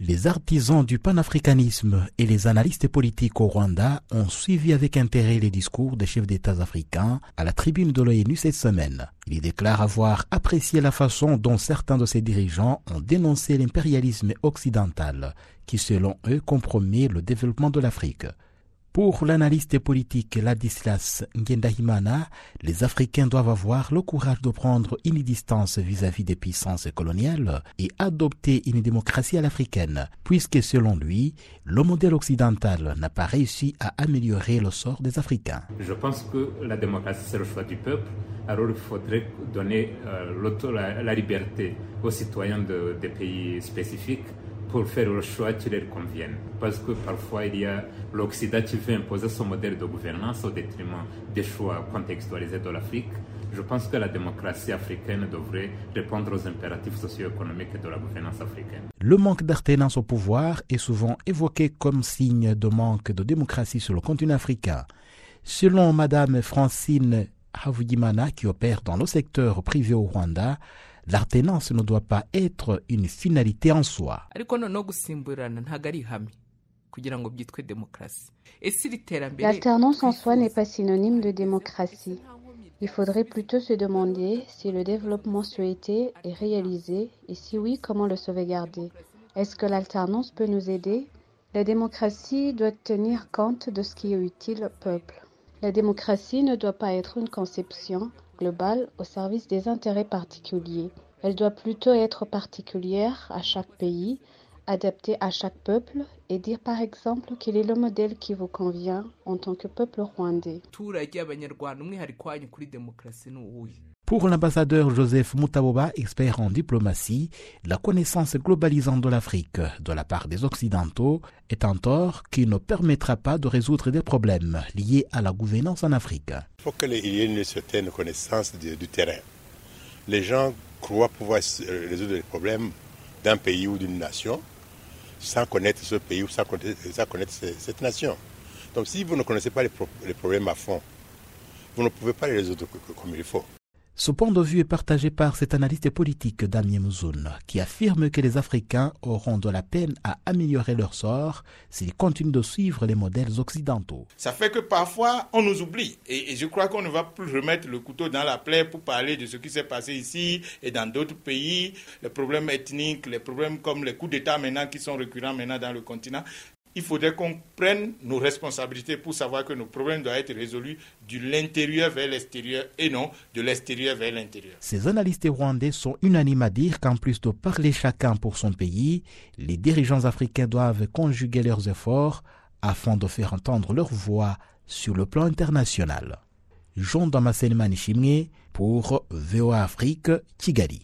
Les artisans du panafricanisme et les analystes politiques au Rwanda ont suivi avec intérêt les discours des chefs d'État africains à la tribune de l'ONU cette semaine. Ils déclarent avoir apprécié la façon dont certains de ces dirigeants ont dénoncé l'impérialisme occidental qui, selon eux, compromet le développement de l'Afrique. Pour l'analyste politique Ladislas Ngendahimana, les Africains doivent avoir le courage de prendre une distance vis-à-vis des puissances coloniales et adopter une démocratie à l'africaine, puisque selon lui, le modèle occidental n'a pas réussi à améliorer le sort des Africains. Je pense que la démocratie, c'est le choix du peuple. Alors il faudrait donner euh, la, liberté aux citoyens de, des pays spécifiques pour faire le choix qui leur convienne. Parce que parfois, il y a l'Occident qui veut imposer son modèle de gouvernance au détriment des choix contextualisés de l'Afrique. Je pense que la démocratie africaine devrait répondre aux impératifs socio-économiques de la gouvernance africaine. Le manque d'alternance au pouvoir est souvent évoqué comme signe de manque de démocratie sur le continent africain. Selon Madame Francine Havugimana, qui opère dans le secteur privé au Rwanda, l'alternance ne doit pas être une finalité en soi. L'alternance en soi n'est pas synonyme de démocratie. Il faudrait plutôt se demander si le développement souhaité est réalisé et si oui, comment le sauvegarder. Est-ce que l'alternance peut nous aider? La démocratie doit tenir compte de ce qui est utile au peuple. La démocratie ne doit pas être une conception au service des intérêts particuliers. Elle doit plutôt être particulière à chaque pays, adaptée à chaque peuple et dire par exemple quel est le modèle qui vous convient en tant que peuple rwandais. Pour l'ambassadeur Joseph Mutaboba, expert en diplomatie, la connaissance globalisante de l'Afrique de la part des Occidentaux est un tort qui ne permettra pas de résoudre des problèmes liés à la gouvernance en Afrique. Il faut qu'il y ait une certaine connaissance du, du terrain. Les gens croient pouvoir résoudre les problèmes d'un pays ou d'une nation sans connaître ce pays ou sans connaître, cette nation. Donc si vous ne connaissez pas les, pro les problèmes à fond, vous ne pouvez pas les résoudre comme il faut. Ce point de vue est partagé par cet analyste politique Damien Mouzoun, qui affirme que les Africains auront de la peine à améliorer leur sort s'ils continuent de suivre les modèles occidentaux. Ça fait que parfois on nous oublie. Et, et je crois qu'on ne va plus remettre le couteau dans la plaie pour parler de ce qui s'est passé ici et dans d'autres pays, les problèmes ethniques, les problèmes comme les coups d'État maintenant qui sont récurrents maintenant dans le continent il faudrait qu'on prenne nos responsabilités pour savoir que nos problèmes doivent être résolus de l'intérieur vers l'extérieur et non de l'extérieur vers l'intérieur. Ces analystes rwandais sont unanimes à dire qu'en plus de parler chacun pour son pays, les dirigeants africains doivent conjuguer leurs efforts afin de faire entendre leur voix sur le plan international. Jean Manishimwe pour VOA Afrique, Kigali.